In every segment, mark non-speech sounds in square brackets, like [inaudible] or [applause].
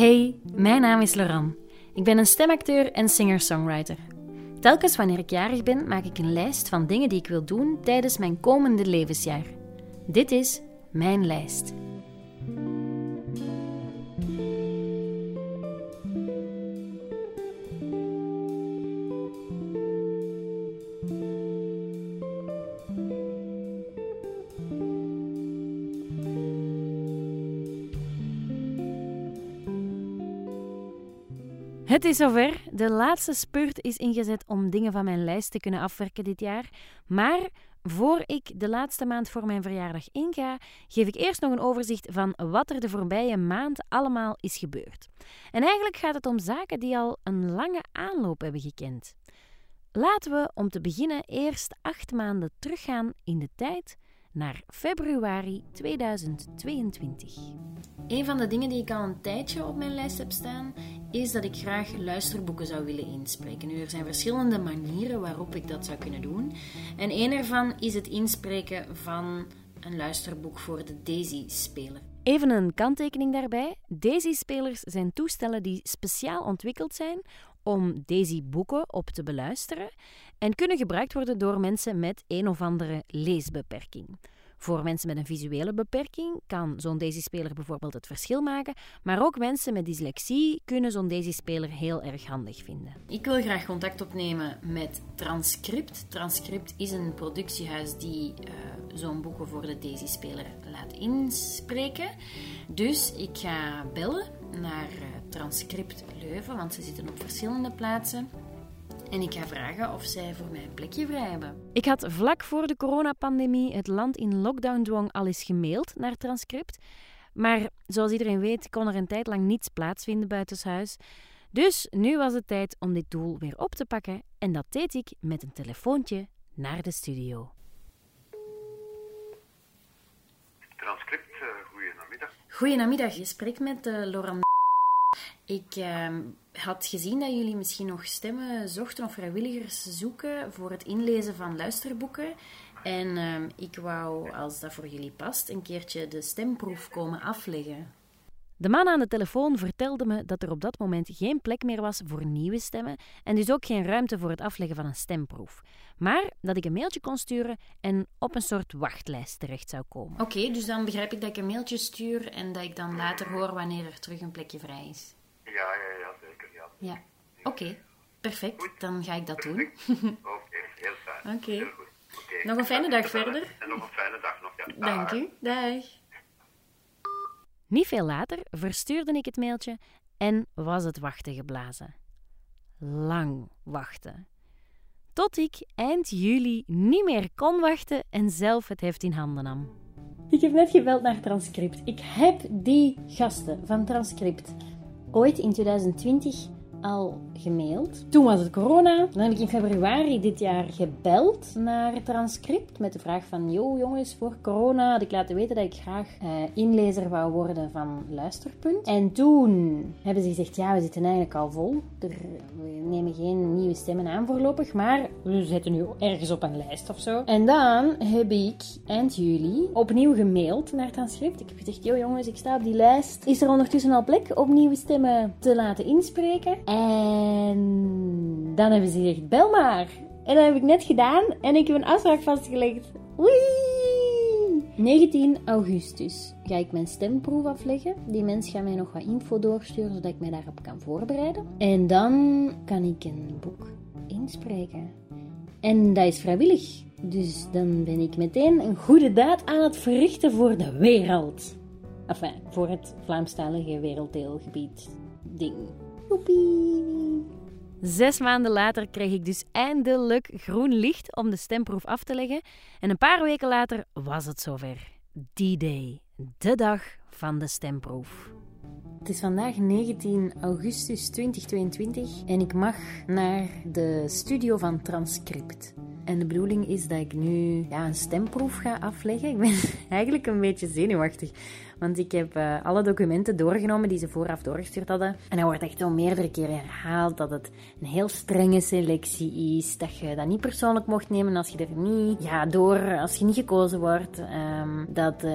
Hey, mijn naam is Laurent. Ik ben een stemacteur en singer-songwriter. Telkens wanneer ik jarig ben, maak ik een lijst van dingen die ik wil doen tijdens mijn komende levensjaar. Dit is mijn lijst. Het is zover. De laatste spurt is ingezet om dingen van mijn lijst te kunnen afwerken dit jaar. Maar voor ik de laatste maand voor mijn verjaardag inga, geef ik eerst nog een overzicht van wat er de voorbije maand allemaal is gebeurd. En eigenlijk gaat het om zaken die al een lange aanloop hebben gekend. Laten we om te beginnen eerst acht maanden teruggaan in de tijd naar februari 2022. Een van de dingen die ik al een tijdje op mijn lijst heb staan, is dat ik graag luisterboeken zou willen inspreken. Nu, er zijn verschillende manieren waarop ik dat zou kunnen doen. En een ervan is het inspreken van een luisterboek voor de Daisy-speler. Even een kanttekening daarbij. Daisy-spelers zijn toestellen die speciaal ontwikkeld zijn om Daisy-boeken op te beluisteren en kunnen gebruikt worden door mensen met een of andere leesbeperking. Voor mensen met een visuele beperking kan zo'n Daisy-speler bijvoorbeeld het verschil maken, maar ook mensen met dyslexie kunnen zo'n Daisy-speler heel erg handig vinden. Ik wil graag contact opnemen met Transcript. Transcript is een productiehuis die uh, zo'n boeken voor de Daisy-speler laat inspreken. Dus ik ga bellen naar uh, Transcript Leuven, want ze zitten op verschillende plaatsen. En ik ga vragen of zij voor mij een plekje vrij hebben. Ik had vlak voor de coronapandemie het land in lockdown dwong al eens gemaild naar Transcript. Maar zoals iedereen weet kon er een tijd lang niets plaatsvinden buitenshuis. Dus nu was het tijd om dit doel weer op te pakken en dat deed ik met een telefoontje naar de studio. Transcript, uh, goedenamiddag. Goedenamiddag, je spreekt met uh, Laurent. Ik uh, had gezien dat jullie misschien nog stemmen zochten of vrijwilligers zoeken voor het inlezen van luisterboeken. En uh, ik wou, als dat voor jullie past, een keertje de stemproef komen afleggen. De man aan de telefoon vertelde me dat er op dat moment geen plek meer was voor nieuwe stemmen en dus ook geen ruimte voor het afleggen van een stemproef. Maar dat ik een mailtje kon sturen en op een soort wachtlijst terecht zou komen. Oké, dus dan begrijp ik dat ik een mailtje stuur en dat ik dan later hoor wanneer er terug een plekje vrij is. Ja, ja, ja, zeker, ja. Ja, oké. Perfect, dan ga ik dat doen. [laughs] Oké, heel fijn. Oké. Goed. Nog een fijne dag verder. En nog een fijne dag nog, ja. Dank u. Dag. Niet veel later verstuurde ik het mailtje en was het wachten geblazen. Lang wachten. Tot ik eind juli niet meer kon wachten en zelf het heft in handen nam. Ik heb net gebeld naar Transcript. Ik heb die gasten van Transcript ooit in 2020 al gemaild. Toen was het corona. Dan heb ik in februari dit jaar gebeld naar Transcript met de vraag van... Yo jongens, voor corona had ik laten weten dat ik graag eh, inlezer wou worden van Luisterpunt. En toen hebben ze gezegd, ja, we zitten eigenlijk al vol. Er, we nemen geen stemmen aan voorlopig, maar we zetten nu ergens op een lijst of zo. En dan heb ik eind juli opnieuw gemaild naar Transcript. Ik heb gezegd, yo jongens, ik sta op die lijst. Is er ondertussen al plek om nieuwe stemmen te laten inspreken? En dan hebben ze gezegd, bel maar. En dat heb ik net gedaan en ik heb een afspraak vastgelegd. Wee! 19 augustus ga ik mijn stemproef afleggen. Die mensen gaan mij nog wat info doorsturen, zodat ik mij daarop kan voorbereiden. En dan kan ik een boek inspreken. En dat is vrijwillig. Dus dan ben ik meteen een goede daad aan het verrichten voor de wereld. Enfin, voor het Vlaamstalige werelddeelgebied ding. Joepie. Zes maanden later kreeg ik dus eindelijk groen licht om de stemproef af te leggen. En een paar weken later was het zover. Die day, de dag van de stemproef. Het is vandaag 19 augustus 2022 en ik mag naar de studio van Transcript. En de bedoeling is dat ik nu ja, een stemproef ga afleggen. [laughs] Ik ben eigenlijk een beetje zenuwachtig. Want ik heb uh, alle documenten doorgenomen die ze vooraf doorgestuurd hadden. En er wordt echt al meerdere keren herhaald dat het een heel strenge selectie is. Dat je dat niet persoonlijk mocht nemen als je er niet ja, door, als je niet gekozen wordt. Um, dat... Uh,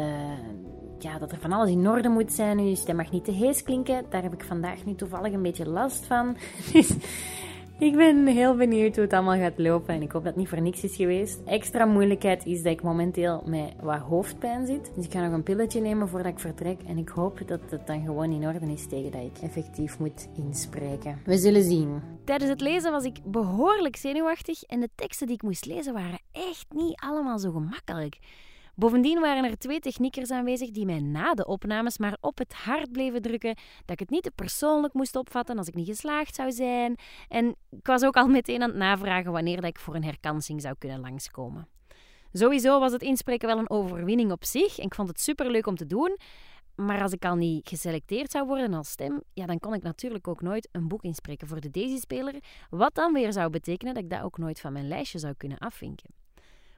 ja, dat er van alles in orde moet zijn. Je stem mag niet te hees klinken. Daar heb ik vandaag nu toevallig een beetje last van. [laughs] Dus ik ben heel benieuwd hoe het allemaal gaat lopen en ik hoop dat het niet voor niks is geweest. Extra moeilijkheid is dat ik momenteel met wat hoofdpijn zit. Dus ik ga nog een pilletje nemen voordat ik vertrek en ik hoop dat het dan gewoon in orde is tegen dat ik effectief moet inspreken. We zullen zien. Tijdens het lezen was ik behoorlijk zenuwachtig en de teksten die ik moest lezen waren echt niet allemaal zo gemakkelijk. Bovendien waren er twee techniekers aanwezig die mij na de opnames maar op het hart bleven drukken dat ik het niet te persoonlijk moest opvatten als ik niet geslaagd zou zijn. En ik was ook al meteen aan het navragen wanneer dat ik voor een herkansing zou kunnen langskomen. Sowieso was het inspreken wel een overwinning op zich en ik vond het superleuk om te doen. Maar als ik al niet geselecteerd zou worden als stem, ja, dan kon ik natuurlijk ook nooit een boek inspreken voor de Daisy-speler. Wat dan weer zou betekenen dat ik dat ook nooit van mijn lijstje zou kunnen afvinken.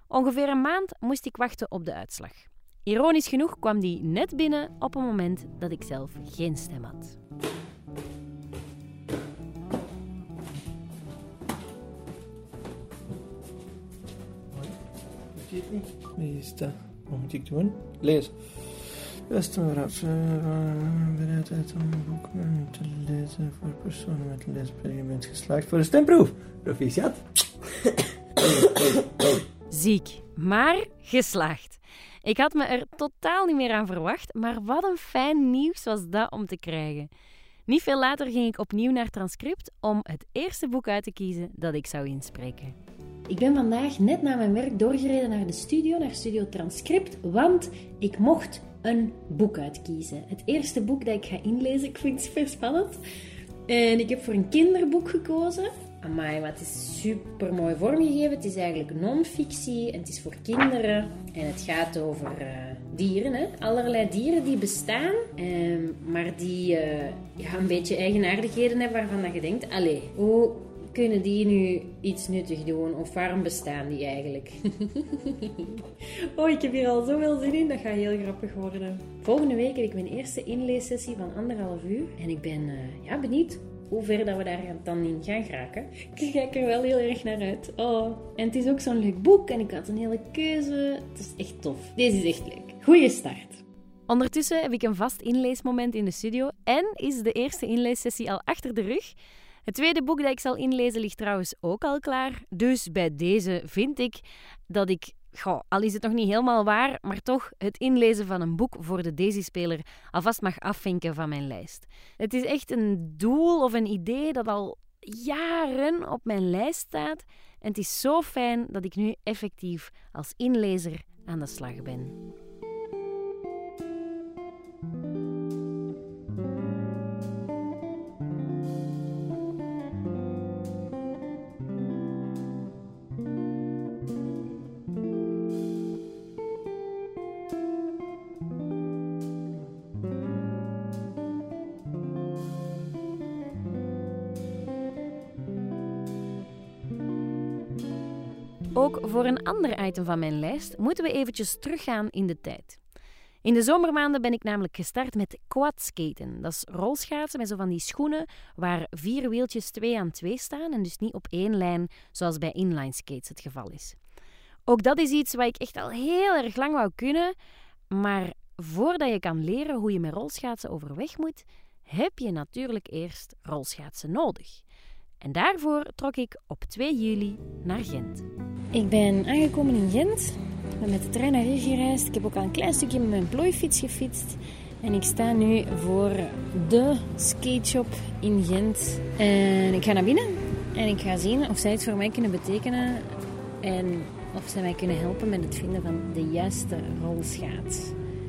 Ongeveer een maand moest ik wachten op de uitslag. Ironisch genoeg kwam die net binnen op een moment dat ik zelf geen stem had. zie het niet. Wie is dat? Wat moet ik doen? Lees. Beste mevrouw, bereidheid om een boek te lezen voor personen met leesbril. Je bent geslaagd voor de stemproef. Proficiat. Ziek, maar geslaagd. Ik had me er totaal niet meer aan verwacht, maar wat een fijn nieuws was dat om te krijgen. Niet veel later ging ik opnieuw naar Transcript om het eerste boek uit te kiezen dat ik zou inspreken. Ik ben vandaag net na mijn werk doorgereden naar de studio, naar Studio Transcript, want ik mocht een boek uitkiezen. Het eerste boek dat ik ga inlezen, ik vind het super spannend. En ik heb voor een kinderboek gekozen. Amai, maar het is super mooi vormgegeven. Het is eigenlijk non-fictie en het is voor kinderen. En het gaat over uh, dieren, hè? allerlei dieren die bestaan, ehm, maar die uh, ja, een beetje eigenaardigheden hebben waarvan je denkt: allee, hoe kunnen die nu iets nuttig doen? Of waarom bestaan die eigenlijk? [laughs] oh, ik heb hier al zoveel zin in. Dat gaat heel grappig worden. Volgende week heb ik mijn eerste inleessessie van anderhalf uur. En ik ben uh, ja, benieuwd hoe ver dat we daar dan in gaan geraken. Ik kijk er wel heel erg naar uit. Oh, en het is ook zo'n leuk boek en ik had een hele keuze. Het is echt tof. Deze is echt leuk. Goeie start. Ondertussen heb ik een vast inleesmoment in de studio en is de eerste inleessessie al achter de rug. Het tweede boek dat ik zal inlezen ligt trouwens ook al klaar. Dus bij deze vind ik dat ik al is het nog niet helemaal waar, maar toch het inlezen van een boek voor de Daisy-speler alvast mag afvinken van mijn lijst. Het is echt een doel of een idee dat al jaren op mijn lijst staat. En het is zo fijn dat ik nu effectief als inlezer aan de slag ben. Ook voor een ander item van mijn lijst moeten we eventjes teruggaan in de tijd. In de zomermaanden ben ik namelijk gestart met quadskaten. Dat is rolschaatsen met zo van die schoenen waar vier wieltjes twee aan twee staan en dus niet op één lijn zoals bij inline skates het geval is. Ook dat is iets wat ik echt al heel erg lang wou kunnen, maar voordat je kan leren hoe je met rolschaatsen overweg moet, heb je natuurlijk eerst rolschaatsen nodig. En daarvoor trok ik op 2 juli naar Gent. Ik ben aangekomen in Gent. Ik ben met de trein naar hier gereisd. Ik heb ook al een klein stukje met mijn plooifiets gefietst. En ik sta nu voor de skateshop in Gent. En ik ga naar binnen. En ik ga zien of zij iets voor mij kunnen betekenen. En of zij mij kunnen helpen met het vinden van de juiste rolschaats.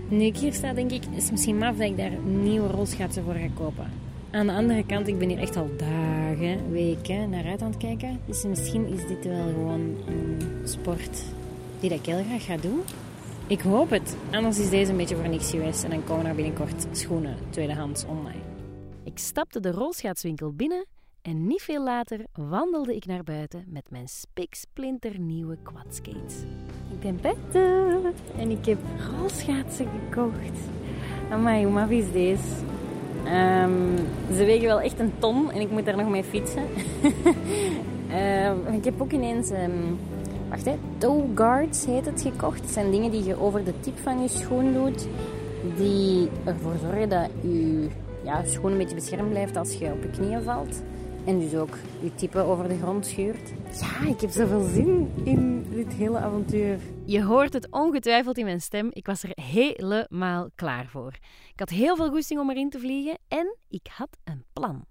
Nu ik hier sta, denk ik, is het misschien maf dat ik daar nieuwe rolschaatsen voor ga kopen. Aan de andere kant, ik ben hier echt al dagen, weken naar uit aan het kijken. Dus misschien is dit wel gewoon een sport die ik heel graag ga doen. Ik hoop het. Anders is deze een beetje voor niks geweest en dan komen er binnenkort schoenen tweedehands online. Ik stapte de rolschaatswinkel binnen en niet veel later wandelde ik naar buiten met mijn spiksplinternieuwe quadskates. Ik ben Bette en ik heb rolschaatsen gekocht. Amai, hoe maf is deze? Um, ze wegen wel echt een ton en ik moet daar nog mee fietsen. uh, [laughs] ik heb ook ineens, um, wacht hè, toe guards heet het gekocht. Het zijn dingen die je over de tip van je schoen doet. die ervoor zorgen dat je ja, schoen een beetje beschermd blijft als je op je knieën valt. En dus ook je type over de grond schuurt. Ja, ik heb zoveel zin in dit hele avontuur. Je hoort het ongetwijfeld in mijn stem. Ik was er helemaal klaar voor. Ik had heel veel goesting om erin te vliegen en ik had een plan.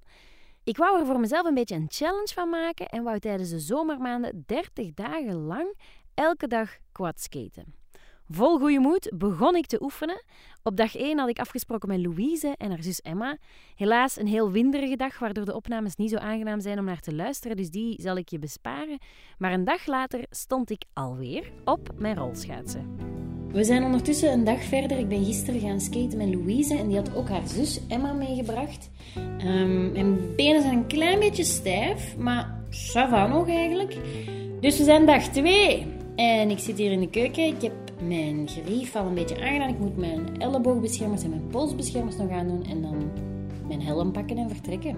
Ik wou er voor mezelf een beetje een challenge van maken en wou tijdens de zomermaanden 30 dagen lang elke dag quadskaten. Vol goede moed begon ik te oefenen. Op dag 1 had ik afgesproken met Louise en haar zus Emma. Helaas een heel winderige dag, waardoor de opnames niet zo aangenaam zijn om naar te luisteren, dus die zal ik je besparen. Maar een dag later stond ik alweer op mijn rolschaatsen. We zijn ondertussen een dag verder. Ik ben gisteren gaan skaten met Louise en die had ook haar zus Emma meegebracht. Um, mijn benen zijn een klein beetje stijf, maar ça va nog eigenlijk. Dus we zijn dag 2 en ik zit hier in de keuken. Ik mijn grief al een beetje aangedaan. Ik moet mijn elleboogbeschermers en mijn polsbeschermers nog aandoen en dan mijn helm pakken en vertrekken.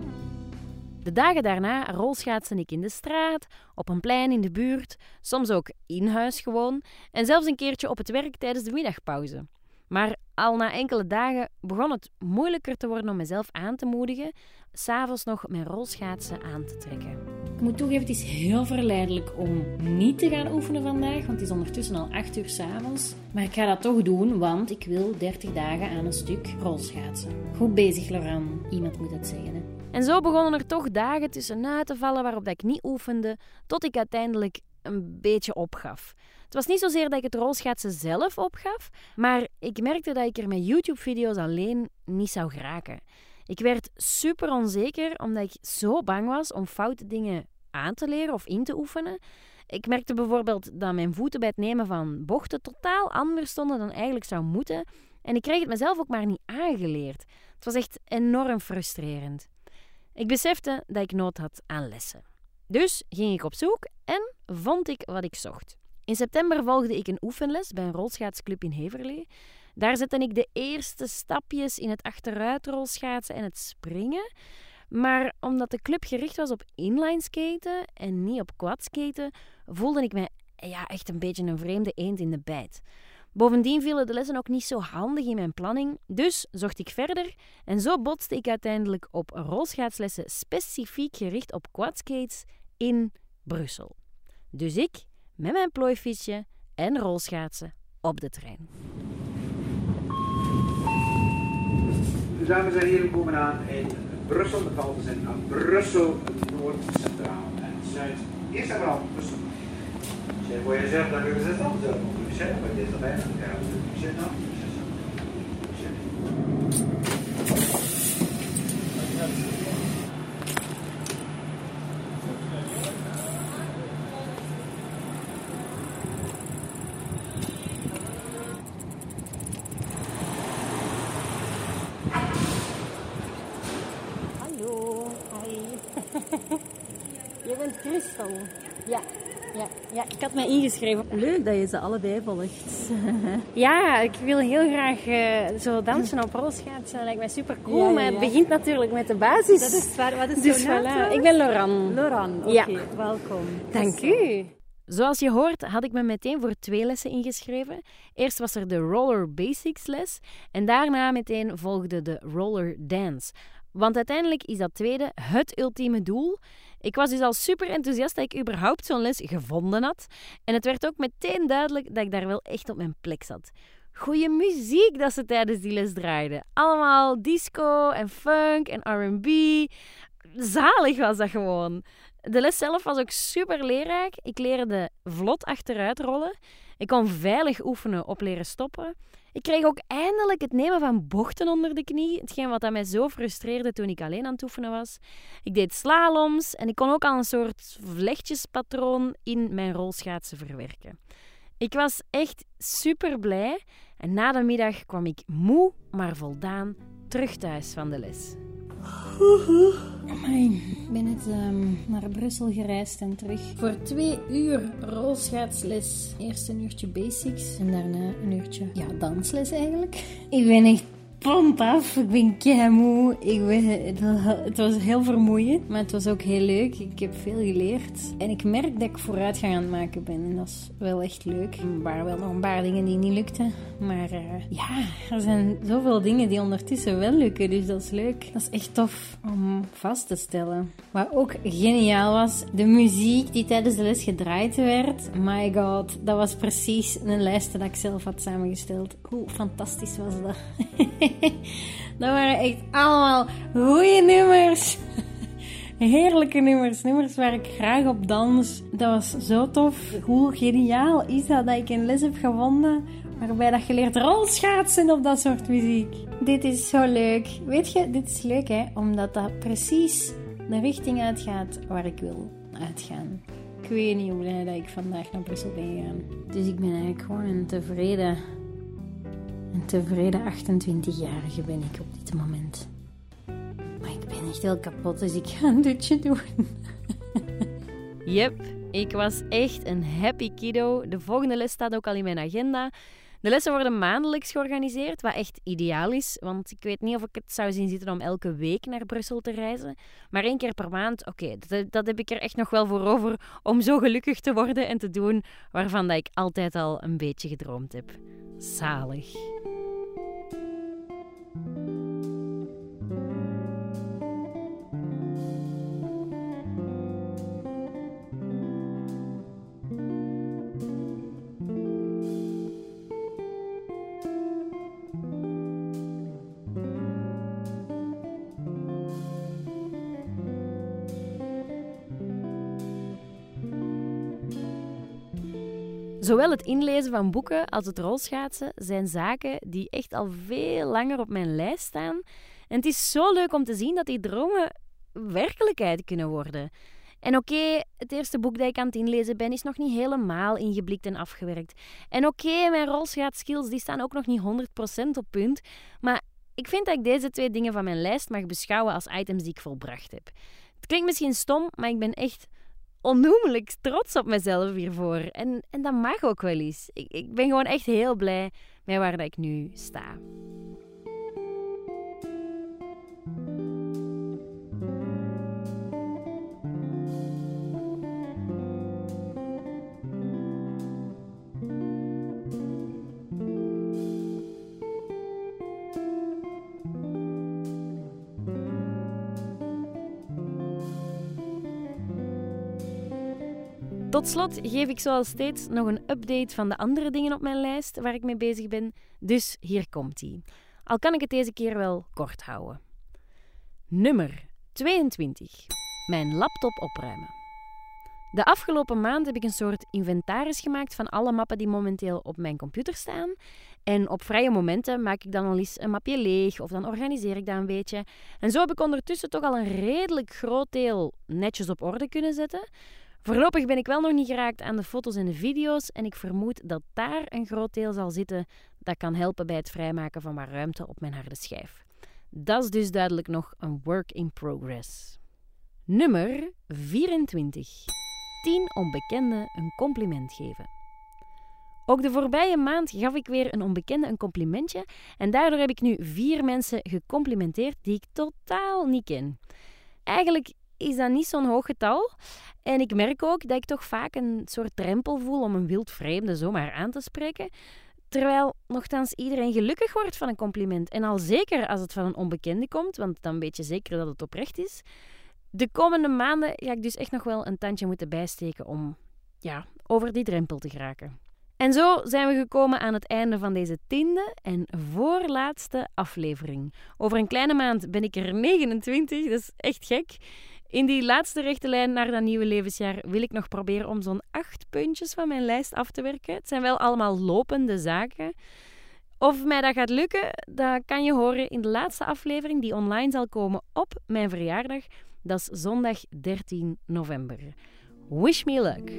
De dagen daarna rolschaatsen ik in de straat, op een plein in de buurt, soms ook in huis gewoon en zelfs een keertje op het werk tijdens de middagpauze. Maar al na enkele dagen begon het moeilijker te worden om mezelf aan te moedigen, s'avonds nog mijn rolschaatsen aan te trekken. Ik moet toegeven, het is heel verleidelijk om niet te gaan oefenen vandaag, want het is ondertussen al 8 uur s'avonds. Maar ik ga dat toch doen, want ik wil 30 dagen aan een stuk rolschaatsen. Goed bezig, Loran. Iemand moet het zeggen, hè? En zo begonnen er toch dagen tussenuit te vallen waarop ik niet oefende, tot ik uiteindelijk een beetje opgaf. Het was niet zozeer dat ik het rolschaatsen zelf opgaf, maar ik merkte dat ik er met YouTube-video's alleen niet zou geraken. Ik werd super onzeker omdat ik zo bang was om foute dingen aan te leren of in te oefenen. Ik merkte bijvoorbeeld dat mijn voeten bij het nemen van bochten totaal anders stonden dan eigenlijk zou moeten. En ik kreeg het mezelf ook maar niet aangeleerd. Het was echt enorm frustrerend. Ik besefte dat ik nood had aan lessen. Dus ging ik op zoek en vond ik wat ik zocht. In september volgde ik een oefenles bij een rolschaatsclub in Heverlee. Daar zette ik de eerste stapjes in het achteruitrolschaatsen en het springen. Maar omdat de club gericht was op inlineskaten en niet op quadskaten, voelde ik me ja, echt een beetje een vreemde eend in de bijt. Bovendien vielen de lessen ook niet zo handig in mijn planning, dus zocht ik verder en zo botste ik uiteindelijk op rolschaatslessen specifiek gericht op quadskates in Brussel. Dus ik met mijn plooifietsje en rolschaatsen op de trein. We zijn hier gekomen aan in Brussel. De valt zijn aan Brussel, Noord, Centraal en Zuid. Eerst en vooral Brussel. J'ai voyageur dans l'organisation, nous avons Bruxelles, on va des horaires, Bruxelles, non Ja. Ja, ja, ik had mij ingeschreven. Leuk dat je ze allebei volgt. [laughs] ja, ik wil heel graag uh, zo dansen op rolschaatsen. Dat lijkt mij super cool. maar het begint natuurlijk met de basis. Dat is waar. Wat is dus voilà. Ik ben Loran. Loran, oké. Welkom. Dank u. Zoals je hoort had ik me meteen voor twee lessen ingeschreven. Eerst was er de Roller Basics les en daarna meteen volgde de Roller Dance. Want uiteindelijk is dat tweede het ultieme doel. Ik was dus al super enthousiast dat ik überhaupt zo'n les gevonden had. En het werd ook meteen duidelijk dat ik daar wel echt op mijn plek zat. Goeie muziek dat ze tijdens die les draaiden. Allemaal disco en funk en RB. Zalig was dat gewoon. De les zelf was ook super leerrijk. Ik leerde vlot achteruit rollen. Ik kon veilig oefenen op leren stoppen. Ik kreeg ook eindelijk het nemen van bochten onder de knie, hetgeen wat mij zo frustreerde toen ik alleen aan het oefenen was. Ik deed slaloms en ik kon ook al een soort vlechtjespatroon in mijn rolschaatsen verwerken. Ik was echt super blij en na de middag kwam ik moe, maar voldaan terug thuis van de les. Ik ben net um, naar Brussel gereisd en terug. Voor twee uur rolschaatsles. Eerst een uurtje basics en daarna een uurtje ja, dansles eigenlijk. Ik ben echt pond af. Ik ben keimoe. Ik ben, het was heel vermoeiend, maar het was ook heel leuk. Ik heb veel geleerd. En ik merk dat ik vooruitgang aan het maken ben. En dat is wel echt leuk. Er waren wel nog een paar dingen die niet lukten. Maar uh, ja, er zijn zoveel dingen die ondertussen wel lukken. Dus dat is leuk. Dat is echt tof om vast te stellen. Wat ook geniaal was, de muziek die tijdens de les gedraaid werd. My god, dat was precies een lijst dat ik zelf had samengesteld. Hoe fantastisch was dat? [laughs] [laughs] dat waren echt allemaal goede nummers. [laughs] Heerlijke nummers, nummers waar ik graag op dans. Dat was zo tof. Hoe geniaal is dat dat ik een les heb gevonden waarbij dat je leert rolschaatsen op dat soort muziek. Dit is zo leuk. Weet je, dit is leuk hè, omdat dat precies de richting uitgaat waar ik wil uitgaan. Ik weet niet hoe blij dat ik vandaag naar Brussel ben gegaan. Dus ik ben eigenlijk gewoon tevreden, een tevreden 28-jarige ben ik op dit moment. Maar ik ben echt heel kapot, dus ik ga een dutje doen. [laughs] Yep, ik was echt een happy kiddo. De volgende les staat ook al in mijn agenda. De lessen worden maandelijks georganiseerd, wat echt ideaal is. Want ik weet niet of ik het zou zien zitten om elke week naar Brussel te reizen. Maar één keer per maand, oké, dat, dat, heb ik er echt nog wel voor over om zo gelukkig te worden en te doen waarvan dat ik altijd al een beetje gedroomd heb. Zalig. Zowel het inlezen van boeken als het rolschaatsen zijn zaken die echt al veel langer op mijn lijst staan. En het is zo leuk om te zien dat die dromen werkelijkheid kunnen worden. En oké, het eerste boek dat ik aan het inlezen ben is nog niet helemaal ingeblikt en afgewerkt. En oké, mijn rolschaatskills die staan ook nog niet 100% op punt. Maar ik vind dat ik deze twee dingen van mijn lijst mag beschouwen als items die ik volbracht heb. Het klinkt misschien stom, maar ik ben echt onnoemelijk trots op mezelf hiervoor. En, en dat mag ook wel eens. Ik, ik ben gewoon echt heel blij met waar dat ik nu sta. Tot slot geef ik zoals steeds nog een update van de andere dingen op mijn lijst waar ik mee bezig ben. Dus hier komt ie. Al kan ik het deze keer wel kort houden. Nummer 22. Mijn laptop opruimen. De afgelopen maand heb ik een soort inventaris gemaakt van alle mappen die momenteel op mijn computer staan. En op vrije momenten maak ik dan al eens een mapje leeg of dan organiseer ik dat een beetje. En zo heb ik ondertussen toch al een redelijk groot deel netjes op orde kunnen zetten. Voorlopig ben ik wel nog niet geraakt aan de foto's en de video's en ik vermoed dat daar een groot deel zal zitten dat kan helpen bij het vrijmaken van wat ruimte op mijn harde schijf. Dat is dus duidelijk nog een work in progress. Nummer 24. 10 onbekenden een compliment geven. Ook de voorbije maand gaf ik weer een onbekende een complimentje en daardoor heb ik nu vier mensen gecomplimenteerd die ik totaal niet ken. Eigenlijk is dat niet zo'n hoog getal. En ik merk ook dat ik toch vaak een soort drempel voel om een wild vreemde zomaar aan te spreken. Terwijl nogthans iedereen gelukkig wordt van een compliment. En al zeker als het van een onbekende komt, want dan weet je zeker dat het oprecht is. De komende maanden ga ik dus echt nog wel een tandje moeten bijsteken om ja, over die drempel te geraken. En zo zijn we gekomen aan het einde van deze tiende en voorlaatste aflevering. Over een kleine maand ben ik er 29, dat is echt gek. In die laatste rechte lijn naar dat nieuwe levensjaar wil ik nog proberen om zo'n acht puntjes van mijn lijst af te werken. Het zijn wel allemaal lopende zaken. Of mij dat gaat lukken, dat kan je horen in de laatste aflevering die online zal komen op mijn verjaardag. Dat is zondag 13 november. Wish me luck!